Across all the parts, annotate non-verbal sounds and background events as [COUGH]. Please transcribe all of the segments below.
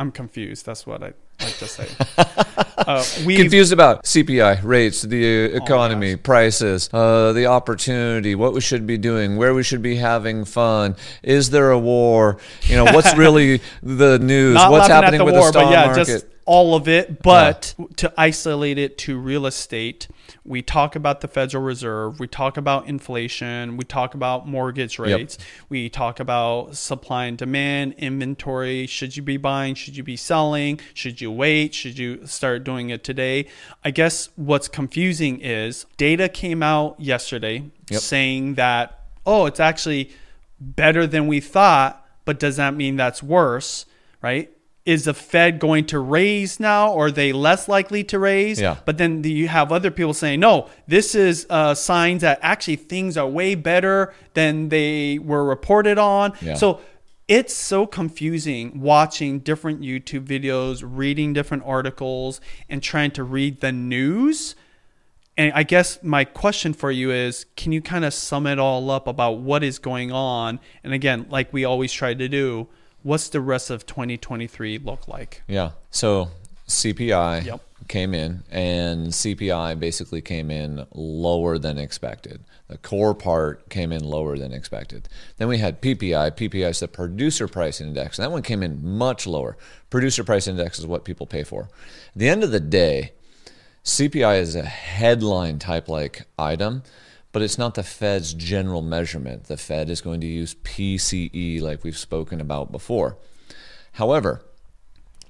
I'm confused. That's what I like to say. [LAUGHS] uh, confused about CPI rates, the oh economy, oh prices, uh, the opportunity, what we should be doing, where we should be having fun. Is there a war? You know, what's [LAUGHS] really the news? Not what's happening the with war, the stock but yeah, market? Just all of it, but yeah. to isolate it to real estate, we talk about the Federal Reserve, we talk about inflation, we talk about mortgage rates, yep. we talk about supply and demand, inventory. Should you be buying? Should you be selling? Should you wait? Should you start doing it today? I guess what's confusing is data came out yesterday yep. saying that, oh, it's actually better than we thought, but does that mean that's worse? Right? Is the Fed going to raise now, or are they less likely to raise? Yeah. But then you have other people saying, no, this is uh, signs that actually things are way better than they were reported on. Yeah. So it's so confusing watching different YouTube videos, reading different articles, and trying to read the news. And I guess my question for you is can you kind of sum it all up about what is going on? And again, like we always try to do, what's the rest of 2023 look like? Yeah. So CPI yep. came in, and CPI basically came in lower than expected. The core part came in lower than expected. Then we had PPI. PPI is the producer price index. And that one came in much lower. Producer price index is what people pay for. At the end of the day, CPI is a headline type like item but it's not the Fed's general measurement. The Fed is going to use PCE like we've spoken about before. However,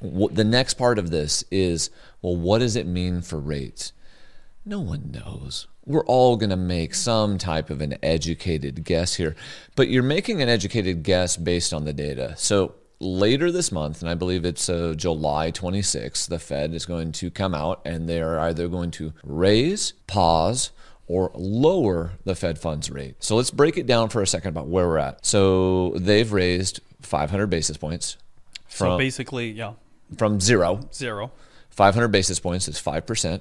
the next part of this is well, what does it mean for rates? No one knows. We're all going to make some type of an educated guess here, but you're making an educated guess based on the data. So later this month, and I believe it's uh, July 26th, the Fed is going to come out and they're either going to raise, pause, or lower the Fed funds rate. So let's break it down for a second about where we're at. So they've raised 500 basis points. From, so basically, yeah. From zero. Zero. 500 basis points is 5%.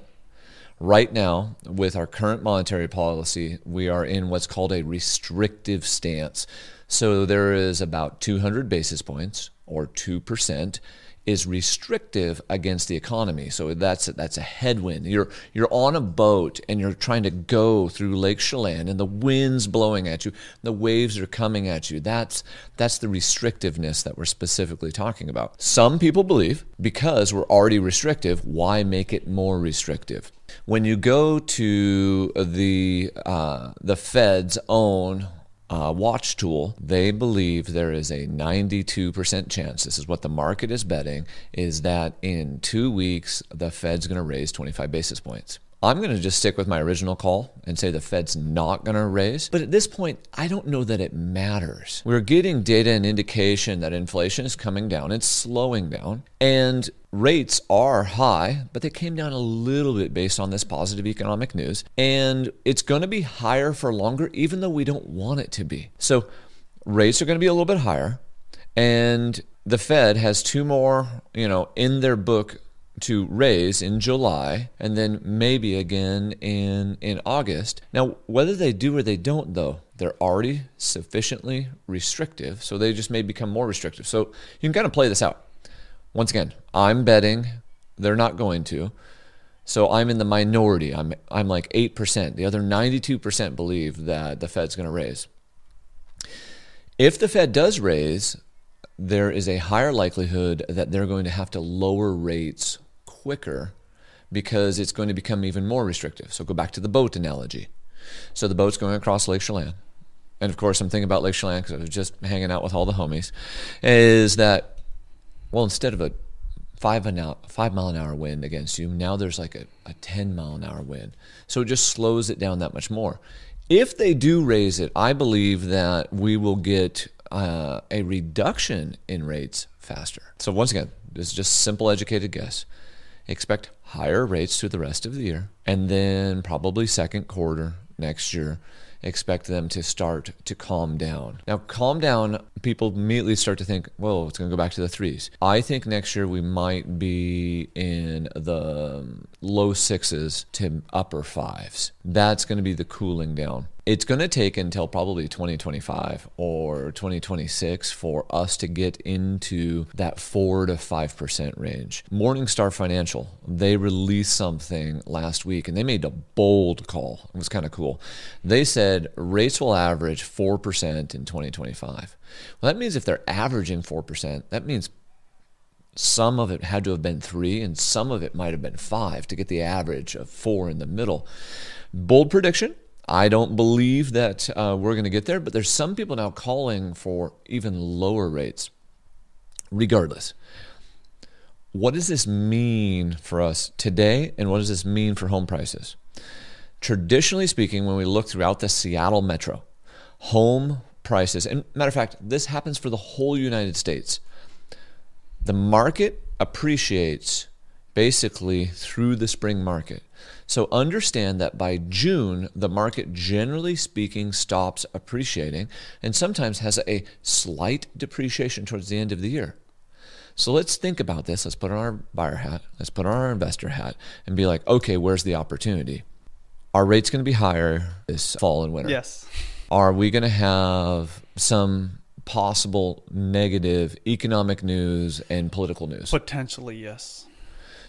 Right now, with our current monetary policy, we are in what's called a restrictive stance. So there is about 200 basis points or 2% is restrictive against the economy. So that's that's a headwind. You're you're on a boat and you're trying to go through Lake Chelan and the wind's blowing at you, the waves are coming at you. That's that's the restrictiveness that we're specifically talking about. Some people believe because we're already restrictive, why make it more restrictive? When you go to the uh, the Fed's own uh, watch tool, they believe there is a 92% chance, this is what the market is betting, is that in two weeks, the Fed's going to raise 25 basis points. I'm going to just stick with my original call and say the Fed's not going to raise. But at this point, I don't know that it matters. We're getting data and indication that inflation is coming down, it's slowing down, and rates are high, but they came down a little bit based on this positive economic news. And it's going to be higher for longer, even though we don't want it to be. So rates are going to be a little bit higher. And the Fed has two more, you know, in their book to raise in July and then maybe again in in August. Now, whether they do or they don't though, they're already sufficiently restrictive, so they just may become more restrictive. So you can kind of play this out. Once again, I'm betting they're not going to. So I'm in the minority. I'm I'm like 8%. The other 92% believe that the Fed's going to raise. If the Fed does raise, there is a higher likelihood that they're going to have to lower rates quicker because it's going to become even more restrictive. So go back to the boat analogy. So the boat's going across Lake Chelan. And of course, I'm thinking about Lake Chelan because I was just hanging out with all the homies. Is that, well, instead of a five, an hour, five mile an hour wind against you, now there's like a, a 10 mile an hour wind. So it just slows it down that much more. If they do raise it, I believe that we will get uh, a reduction in rates faster. So once again, this is just simple educated guess expect higher rates through the rest of the year. And then probably second quarter next year, expect them to start to calm down. Now, calm down, people immediately start to think, whoa, it's going to go back to the threes. I think next year we might be in the um, low sixes to upper fives. That's going to be the cooling down. It's going to take until probably 2025 or 2026 for us to get into that 4 to 5% range. Morningstar Financial, they released something last week and they made a bold call. It was kind of cool. They said rates will average 4% in 2025. Well, that means if they're averaging 4%, that means some of it had to have been three, and some of it might have been five to get the average of four in the middle. Bold prediction. I don't believe that uh, we're going to get there, but there's some people now calling for even lower rates. Regardless, what does this mean for us today, and what does this mean for home prices? Traditionally speaking, when we look throughout the Seattle metro, home prices, and matter of fact, this happens for the whole United States the market appreciates basically through the spring market. So understand that by June, the market generally speaking stops appreciating and sometimes has a slight depreciation towards the end of the year. So let's think about this. Let's put on our buyer hat, let's put on our investor hat, and be like, okay, where's the opportunity? Are rates going to be higher this fall and winter? Yes. Are we going to have some possible negative economic news and political news? Potentially, yes.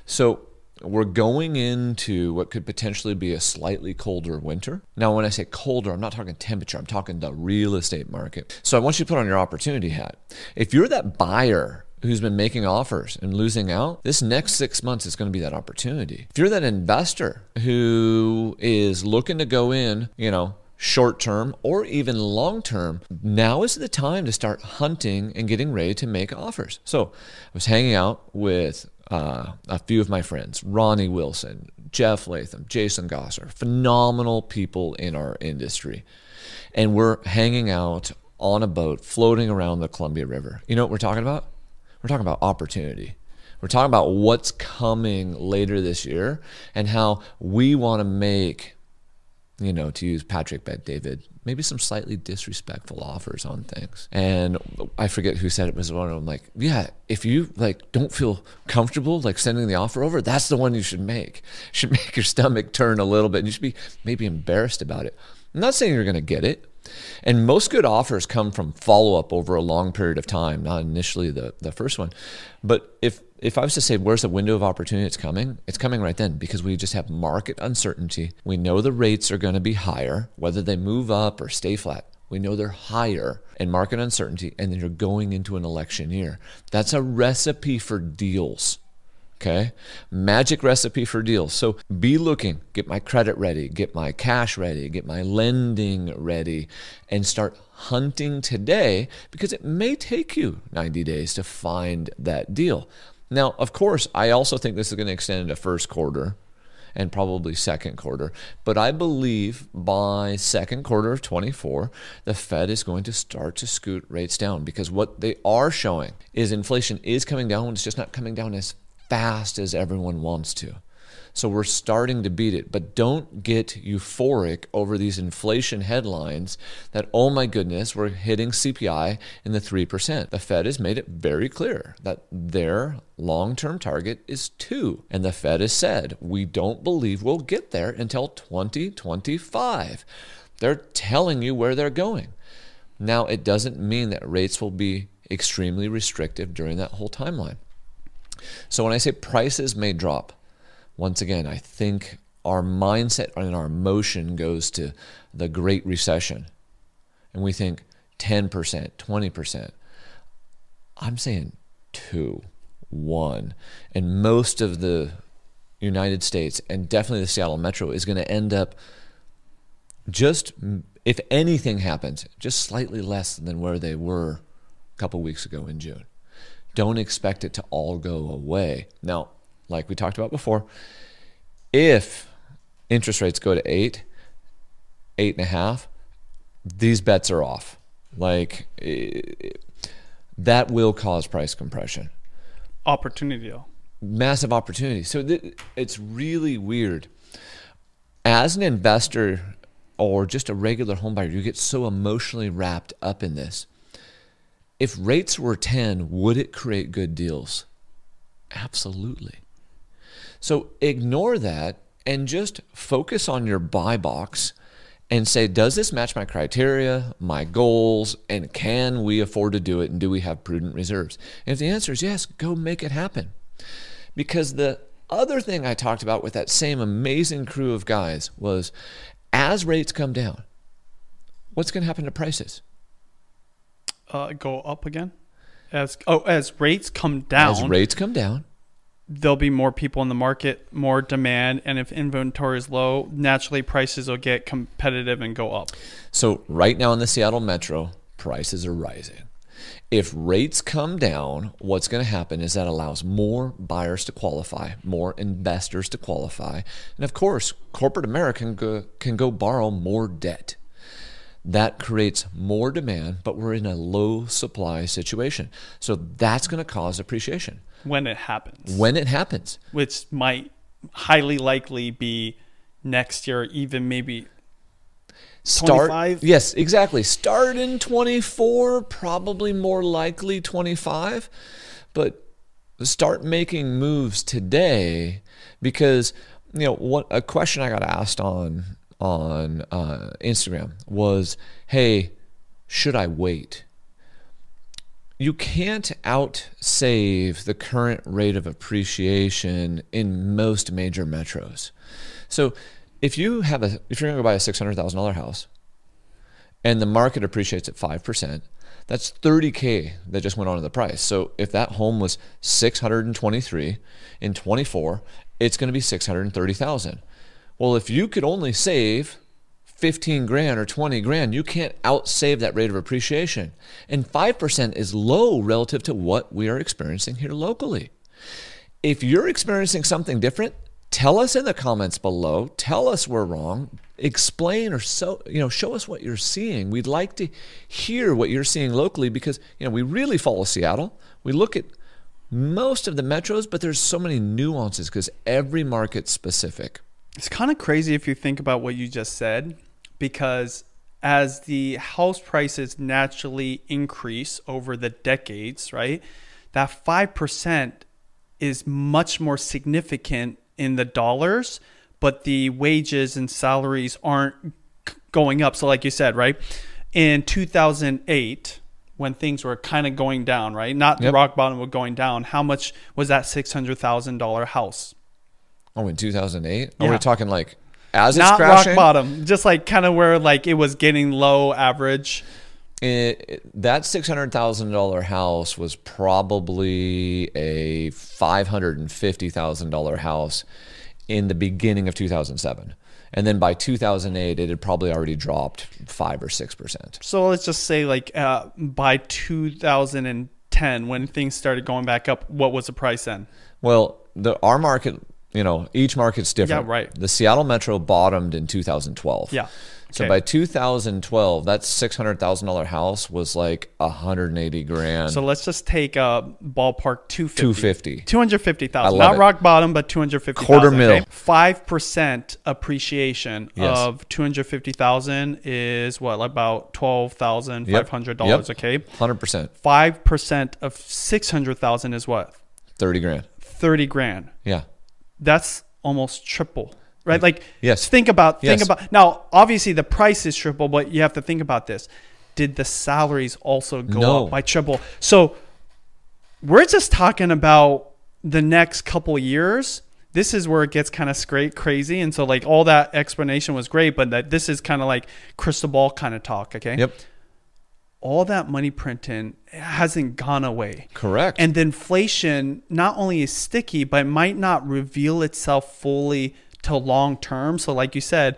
So we're going into what could potentially be a slightly colder winter. Now, when I say colder, I'm not talking temperature, I'm talking the real estate market. So I want you to put on your opportunity hat. If you're that buyer who's been making offers and losing out, this next six months is going to be that opportunity. If you're that investor who is looking to go in, you know, short term or even long term, now is the time to start hunting and getting ready to make offers. So I was hanging out with uh, a few of my friends Ronnie Wilson, Jeff Latham, Jason Gosser, phenomenal people in our industry. And we're hanging out on a boat floating around the Columbia River. You know what we're talking about? We're talking about opportunity. We're talking about what's coming later this year and how we want to make you know, to use Patrick Bet David, maybe some slightly disrespectful offers on things. And I forget who said it was one of them like, yeah, if you like don't feel comfortable like sending the offer over, that's the one you should make. Should [LAUGHS] make your stomach turn a little bit and you should be maybe embarrassed about it. I'm not saying you're going to get it. And most good offers come from follow up over a long period of time, not initially the, the first one. But if if I was to say where's the window of opportunity it's coming, it's coming right then because we just have market uncertainty. We know the rates are going to be higher, whether they move up or stay flat. We know they're higher and market uncertainty, and then you're going into an election year. That's a recipe for deals. Okay. Magic recipe for deals. So be looking, get my credit ready, get my cash ready, get my lending ready, and start hunting today because it may take you 90 days to find that deal. Now, of course, I also think this is going to extend into first quarter and probably second quarter. But I believe by second quarter of 24, the Fed is going to start to scoot rates down because what they are showing is inflation is coming down. It's just not coming down as fast as everyone wants to. So we're starting to beat it. But don't get euphoric over these inflation headlines that, oh my goodness, we're hitting CPI in the 3%. The Fed has made it very clear that their long term target is 2. And the Fed has said, we don't believe we'll get there until 2025. They're telling you where they're going. Now, it doesn't mean that rates will be extremely restrictive during that whole timeline. So when I say prices may drop, once again, I think our mindset and our emotion goes to the Great Recession. And we think 10%, 20%. I'm saying two, one. And most of the United States and definitely the Seattle Metro is going to end up just, if anything happens, just slightly less than where they were a couple weeks ago in June. Don't expect it to all go away. Now, like we talked about before, if interest rates go to eight, eight and a half, these bets are off. Like it, that will cause price compression. Opportunity, though. Massive opportunity. So th- it's really weird. As an investor or just a regular home buyer, you get so emotionally wrapped up in this if rates were 10, would it create good deals? Absolutely. So ignore that and just focus on your buy box and say, does this match my criteria, my goals, and can we afford to do it? And do we have prudent reserves? And if the answer is yes, go make it happen. Because the other thing I talked about with that same amazing crew of guys was as rates come down, what's going to happen to prices? Uh, go up again? As oh, as rates come down, As rates come down, there'll be more people in the market, more demand, and if inventory is low, naturally prices will get competitive and go up. So right now in the Seattle metro, prices are rising. If rates come down, what's going to happen is that allows more buyers to qualify, more investors to qualify, and of course, corporate America can go, can go borrow more debt. That creates more demand, but we're in a low supply situation. So that's going to cause appreciation when it happens. when it happens. which might highly likely be next year, even maybe Start 25? Yes, exactly. Start in 24, probably more likely 25, but start making moves today because you know what a question I got asked on on uh, Instagram was, "Hey, should I wait?" You can't outsave the current rate of appreciation in most major metros. So if you have a if you're going to buy a six hundred thousand dollar house, and the market appreciates at five percent, that's thirty k that just went onto the price. So if that home was six hundred and twenty three in twenty four, it's going to be six hundred and thirty thousand. Well, if you could only save 15 grand or 20 grand, you can't outsave that rate of appreciation. And 5% is low relative to what we are experiencing here locally. If you're experiencing something different, tell us in the comments below. Tell us we're wrong. Explain or so you know, show us what you're seeing. We'd like to hear what you're seeing locally because you know we really follow Seattle. We look at most of the metros, but there's so many nuances because every market's specific. It's kind of crazy if you think about what you just said, because as the house prices naturally increase over the decades, right? That 5% is much more significant in the dollars, but the wages and salaries aren't going up. So, like you said, right? In 2008, when things were kind of going down, right? Not the Yep. rock bottom, but going down, how much was that $600,000 house? Oh, in 2008? Are Yeah. we talking like as it's not crashing? rock bottom, just like kind of where like it was getting low average. It, it- that six hundred thousand dollar house was probably a five hundred and fifty thousand dollar house in the beginning of two thousand seven, and then by two thousand eight, it had probably already dropped five or six percent. So let's just say like uh, by 2010, when things started going back up, what was the price then? Well, the our market, you know, each market's different. Yeah, right. The Seattle Metro bottomed in two thousand twelve. Yeah. So by 2012, that six hundred thousand dollar house was like hundred and eighty grand. So let's just take a ballpark 250. 250. 250,000. Not it. rock bottom, but 250,000. Quarter mil. 5% appreciation Yes. of 250,000 is what, about $12,500, Yep. okay? Hundred percent, 5% of 600,000 is what? thirty grand. 30 grand. Yeah. That's almost triple right like Yes. think about think Yes. about now obviously the price is triple but you have to think about this did the salaries also go No. up by triple so we're just talking about the next couple years this is where it gets kind of straight crazy and so like all that explanation was great but that this is kind of like crystal ball kind of talk okay Yep. All that money printing hasn't gone away Correct. and the inflation not only is sticky, but it might not reveal itself fully to long term. So, like you said,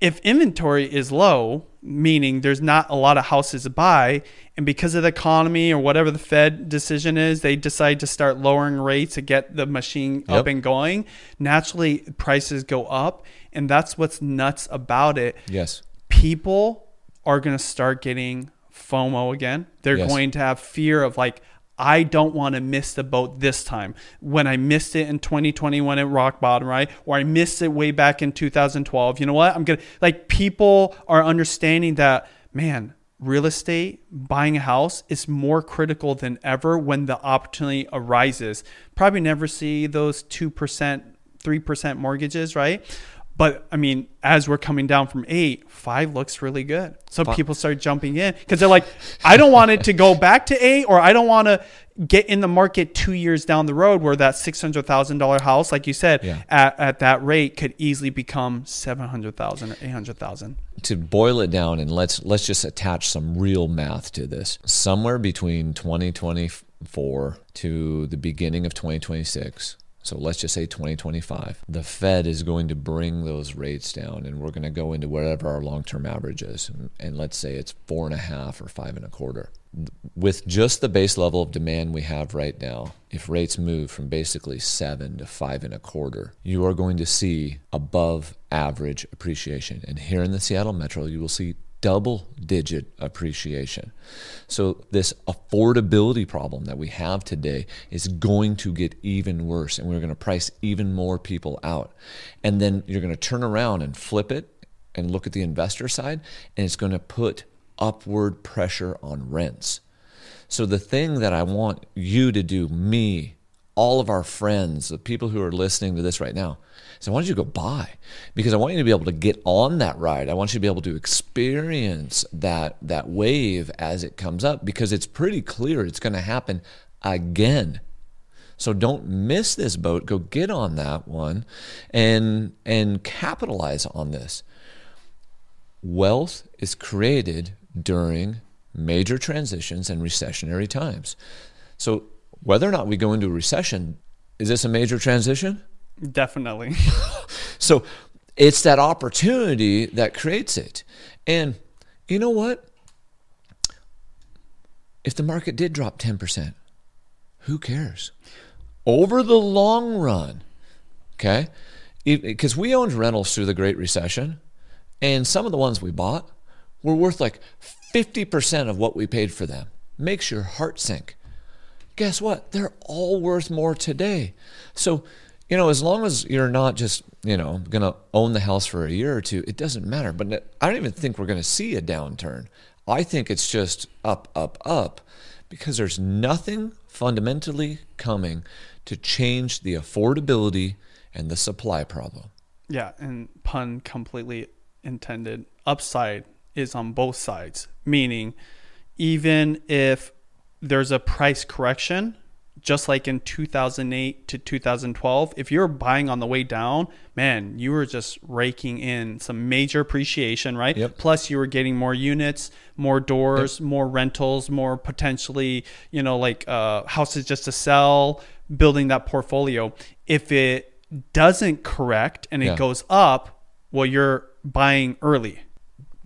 if inventory is low, meaning there's not a lot of houses to buy, and because of the economy or whatever the Fed decision is, they decide to start lowering rates to get the machine up and going, naturally prices go up. And that's what's nuts about it yes. people are going to start getting FOMO again. They're Yes. going to have fear of like, I don't want to miss the boat this time. When I missed it in 2021 at rock bottom, right? Or I missed it way back in 2012. You know what? I'm going to like people are understanding that, man, real estate, buying a house is more critical than ever when the opportunity arises. Probably never see those 2%, 3% mortgages, right? But I mean, as we're coming down from eight, five looks really good. So people start jumping in because they're like, I don't want it to go back to eight, or I don't want to get in the market two years down the road where that six hundred thousand dollar house, like you said, Yeah. at, at that rate could easily become seven hundred thousand or eight hundred thousand. to boil it down and let's let's just attach some real math to this. Somewhere between 2024 to the beginning of 2026. So let's just say 2025. The Fed is going to bring those rates down, and we're going to go into whatever our long-term average is, and, and let's say it's four and a half or five and a quarter. With just the base level of demand we have right now, if rates move from basically seven to five and a quarter, you are going to see above average appreciation. And here in the Seattle Metro, you will see double digit appreciation. So, this affordability problem that we have today is going to get even worse, and we're going to price even more people out. And then you're going to turn around and flip it and look at the investor side, and it's going to put upward pressure on rents. So, the thing that I want you to do, me, all of our friends, the people who are listening to this right now, is I want you to go buy because I want you to be able to get on that ride. I want you to be able to experience that that wave as it comes up because it's pretty clear it's going to happen again. So don't miss this boat. Go get on that one and and capitalize on this. Wealth is created during major transitions and recessionary times. So whether or not we go into a recession, is this a major transition? Definitely. [LAUGHS] So it's that opportunity that creates it. And you know what? If the market did drop 10%, who cares? Over the long run, okay? Because we owned rentals through the Great Recession, and some of the ones we bought were worth like 50% of what we paid for them. Makes your heart sink guess what? They're all worth more today. So, you know, as long as you're not just, you know, going to own the house for a year or two, it doesn't matter. But I don't even think we're going to see a downturn. I think it's just up, up, up because there's nothing fundamentally coming to change the affordability and the supply problem. Yeah, and pun completely intended. Upside is on both sides, meaning even if there's a price correction, just like in 2008 to 2012, if you're buying on the way down, man, you were just raking in some major appreciation, right? Yep. Plus, you were getting more units, more doors, more rentals, more potentially, you know, like uh, houses just to sell, building that portfolio. If it doesn't correct and it Yeah. goes up, well, you're buying early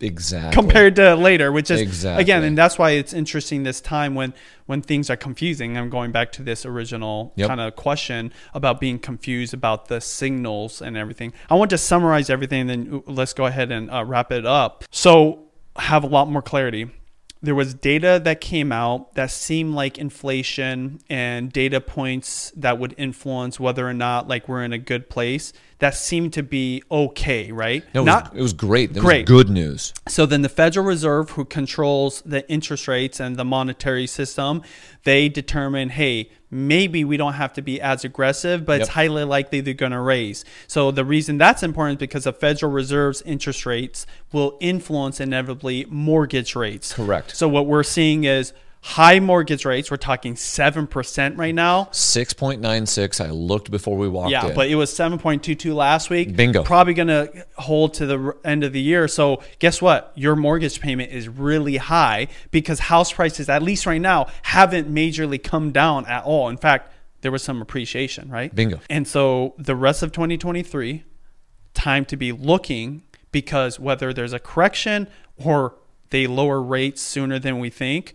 Exactly. compared to later, which is Exactly. again, and that's why it's interesting this time when when things are confusing. I'm going back to this original Yep. kind of question about being confused about the signals and everything. I want to summarize everything, then let's go ahead and uh, wrap it up. So have a lot more clarity. There was data that came out that seemed like inflation and data points that would influence whether or not like we're in a good place. That seemed to be okay, right? No, it was, Not it was great. That Great. was good news. so then the Federal Reserve, who controls the interest rates and the monetary system, they determine, hey, maybe we don't have to be as aggressive, but it's highly likely they're going to raise. So the reason that's important is because the Federal Reserve's interest rates will influence inevitably mortgage rates. Correct. So what we're seeing is high mortgage rates. We're talking 7% right now. 6.96. I looked before we walked Yeah, in. but it was 7.22 last week. Bingo. Probably going to hold to the end of the year. So, guess what? Your mortgage payment is really high because house prices, at least right now, haven't majorly come down at all. In fact, there was some appreciation, right? Bingo. And so, the rest of 2023, time to be looking because whether there's a correction or they lower rates sooner than we think,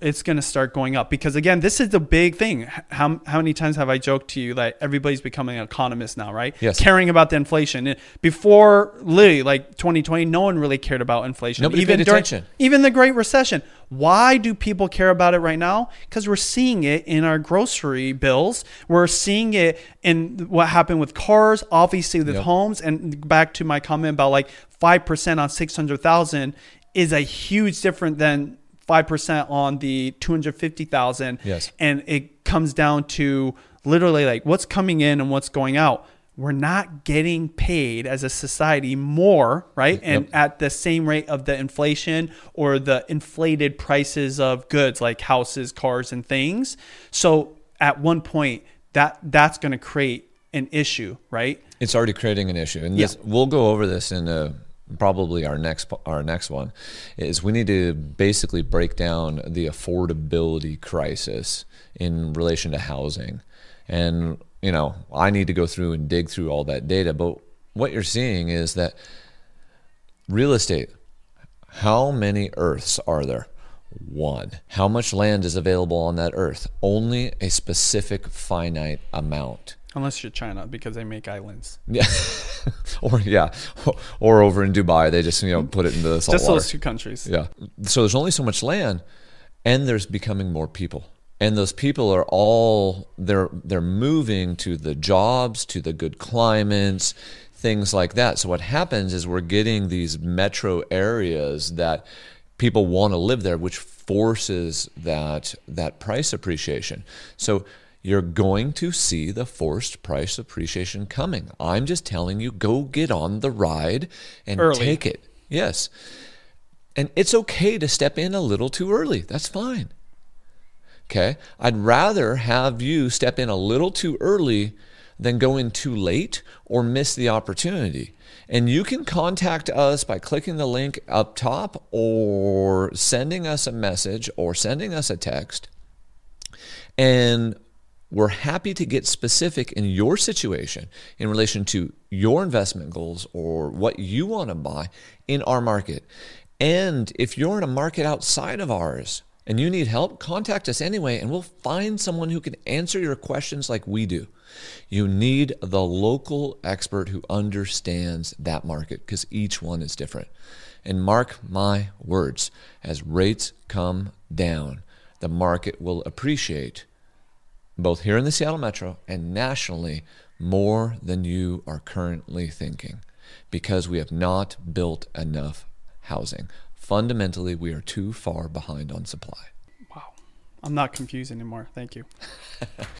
it's going to start going up. Because again this is the big thing. How, how many times have i joked to you that everybody's becoming an economist now right? Yes. caring about the inflation. Before literally like 2020 no one really cared about inflation. Nobody even paid during attention. even the great recession. Why do people care about it right now? Because we're seeing it in our grocery bills. We're seeing it in what happened with cars obviously with Yep. homes. And back to my comment about like 5% on 600000 is a huge different than 5% on the 250,000 Yes. and it comes down to literally like what's coming in and what's going out we're not getting paid as a society more, right? And yep. at the same rate of the inflation or the inflated prices of goods like houses, cars, and things. So at one point, that that's going to create an issue, right? It's already creating an issue, and this, yeah. we'll go over this in a, probably our next our next one. Is we need to basically break down the affordability crisis in relation to housing, and you know I need to go through and dig through all that data. But what you're seeing is that real estate. How many Earths are there? One. How much land is available on that Earth? Only a specific finite amount. Unless you're China, because they make islands. Yeah, [LAUGHS] or yeah, [LAUGHS] or over in Dubai, they just you know put it into the salt Just water. those two countries. Yeah. So there's only so much land, and there's becoming more people, and those people are all they're they're moving to the jobs, to the good climates, things like that. So what happens is we're getting these metro areas that people want to live there, which forces that that price appreciation. So you're going to see the forced price appreciation coming. I'm just telling you, go get on the ride and early. take it. Yes. And it's okay to step in a little too early. That's fine. Okay. I'd rather have you step in a little too early than go in too late or miss the opportunity. And you can contact us by clicking the link up top or sending us a message or sending us a text. And we're happy to get specific in your situation in relation to your investment goals or what you want to buy in our market. And if you're in a market outside of ours and you need help, contact us anyway, and we'll find someone who can answer your questions like we do. You need the local expert who understands that market because each one is different. And mark my words as rates come down, the market will appreciate both here in the Seattle Metro and nationally, more than you are currently thinking because we have not built enough housing. Fundamentally, we are too far behind on supply. Wow. I'm not confused anymore. Thank you. [LAUGHS]